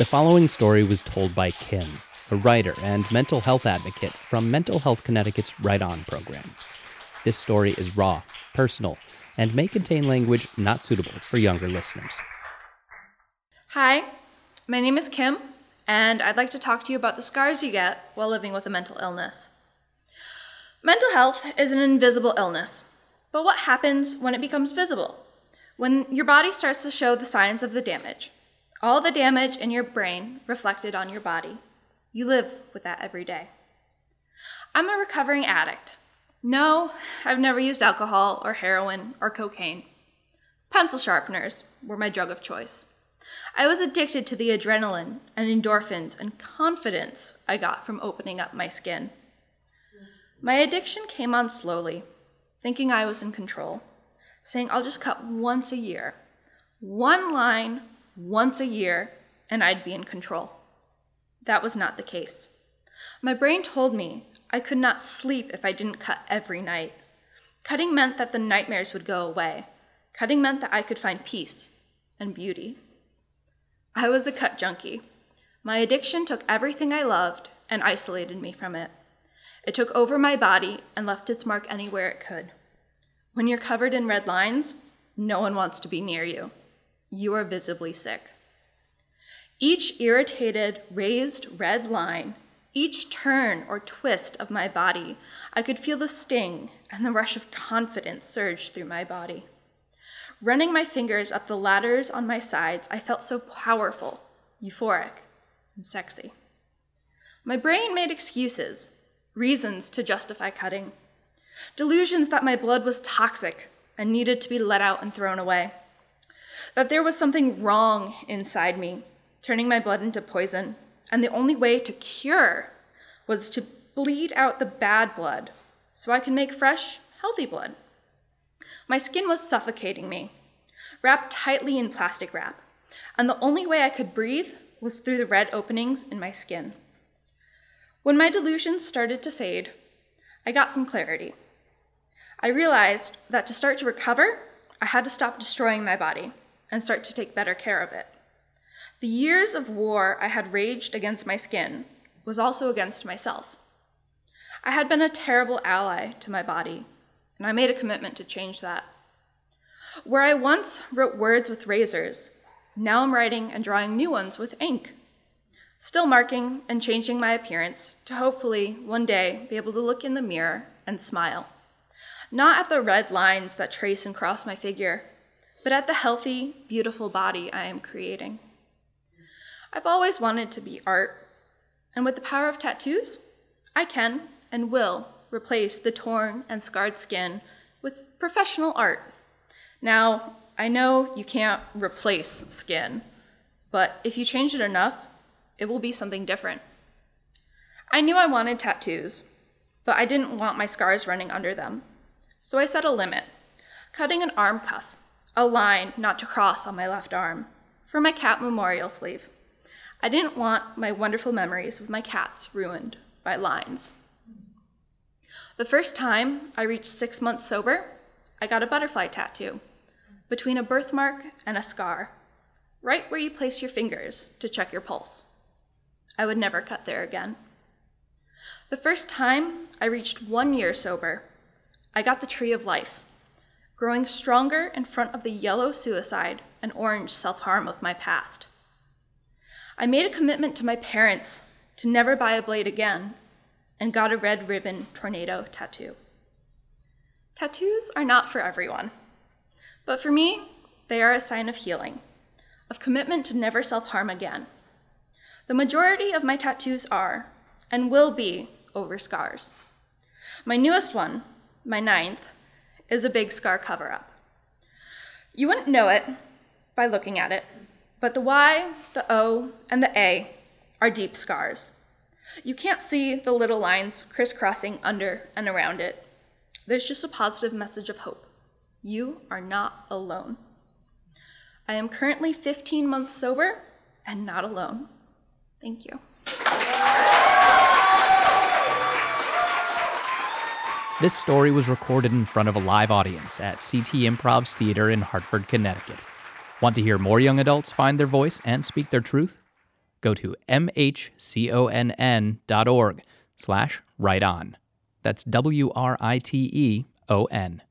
The following story was told by Kim, a writer and mental health advocate from Mental Health Connecticut's Write On program. This story is raw, personal, and may contain language not suitable for younger listeners. Hi, my name is Kim, and I'd like to talk to you about the scars you get while living with a mental illness. Mental health is an invisible illness, but what happens when it becomes visible? When your body starts to show the signs of the damage, all the damage in your brain reflected on your body. You live with that every day. I'm a recovering addict. No, I've never used alcohol or heroin or cocaine. Pencil sharpeners were my drug of choice. I was addicted to the adrenaline and endorphins and confidence I got from opening up my skin. My addiction came on slowly, thinking I was in control, saying I'll just cut once a year. One line once a year, and I'd be in control. That was not the case. My brain told me I could not sleep if I didn't cut every night. Cutting meant that the nightmares would go away. Cutting meant that I could find peace and beauty. I was a cut junkie. My addiction took everything I loved and isolated me from it. It took over my body and left its mark anywhere it could. When you're covered in red lines, no one wants to be near you. You are visibly sick. Each irritated, raised red line, each turn or twist of my body, I could feel the sting and the rush of confidence surge through my body. Running my fingers up the ladders on my sides, I felt so powerful, euphoric, and sexy. My brain made excuses, reasons to justify cutting, delusions that my blood was toxic and needed to be let out and thrown away, that there was something wrong inside me, turning my blood into poison, and the only way to cure was to bleed out the bad blood so I could make fresh, healthy blood. My skin was suffocating me, wrapped tightly in plastic wrap, and the only way I could breathe was through the red openings in my skin. When my delusions started to fade, I got some clarity. I realized that to start to recover, I had to stop destroying my body and start to take better care of it. The years of war I had raged against my skin was also against myself. I had been a terrible ally to my body, and I made a commitment to change that. Where I once wrote words with razors, now I'm writing and drawing new ones with ink. Still marking and changing my appearance to hopefully one day be able to look in the mirror and smile. Not at the red lines that trace and cross my figure, but at the healthy, beautiful body I am creating. I've always wanted to be art, and with the power of tattoos, I can and will replace the torn and scarred skin with professional art. Now, I know you can't replace skin, but if you change it enough, it will be something different. I knew I wanted tattoos, but I didn't want my scars running under them. So I set a limit, cutting an arm cuff, a line not to cross on my left arm, for my cat memorial sleeve. I didn't want my wonderful memories with my cats ruined by lines. The first time I reached six months sober, I got a butterfly tattoo between a birthmark and a scar, right where you place your fingers to check your pulse. I would never cut there again. The first time I reached one year sober, I got the tree of life, growing stronger in front of the yellow suicide and orange self harm of my past. I made a commitment to my parents to never buy a blade again and got a red ribbon tornado tattoo. Tattoos are not for everyone. But for me, they are a sign of healing, of commitment to never self harm again. The majority of my tattoos are, and will be, over scars. My newest one, my ninth, is a big scar cover up. You wouldn't know it by looking at it, but the Y, the O, and the A are deep scars. You can't see the little lines crisscrossing under and around it. There's just a positive message of hope. You are not alone. I am currently 15 months sober and not alone. Thank you. This story was recorded in front of a live audience at Sea Tea Improv's theater in Hartford, Connecticut. Want to hear more young adults find their voice and speak their truth? go to mhconn.org slash write on. That's W R I T E O N.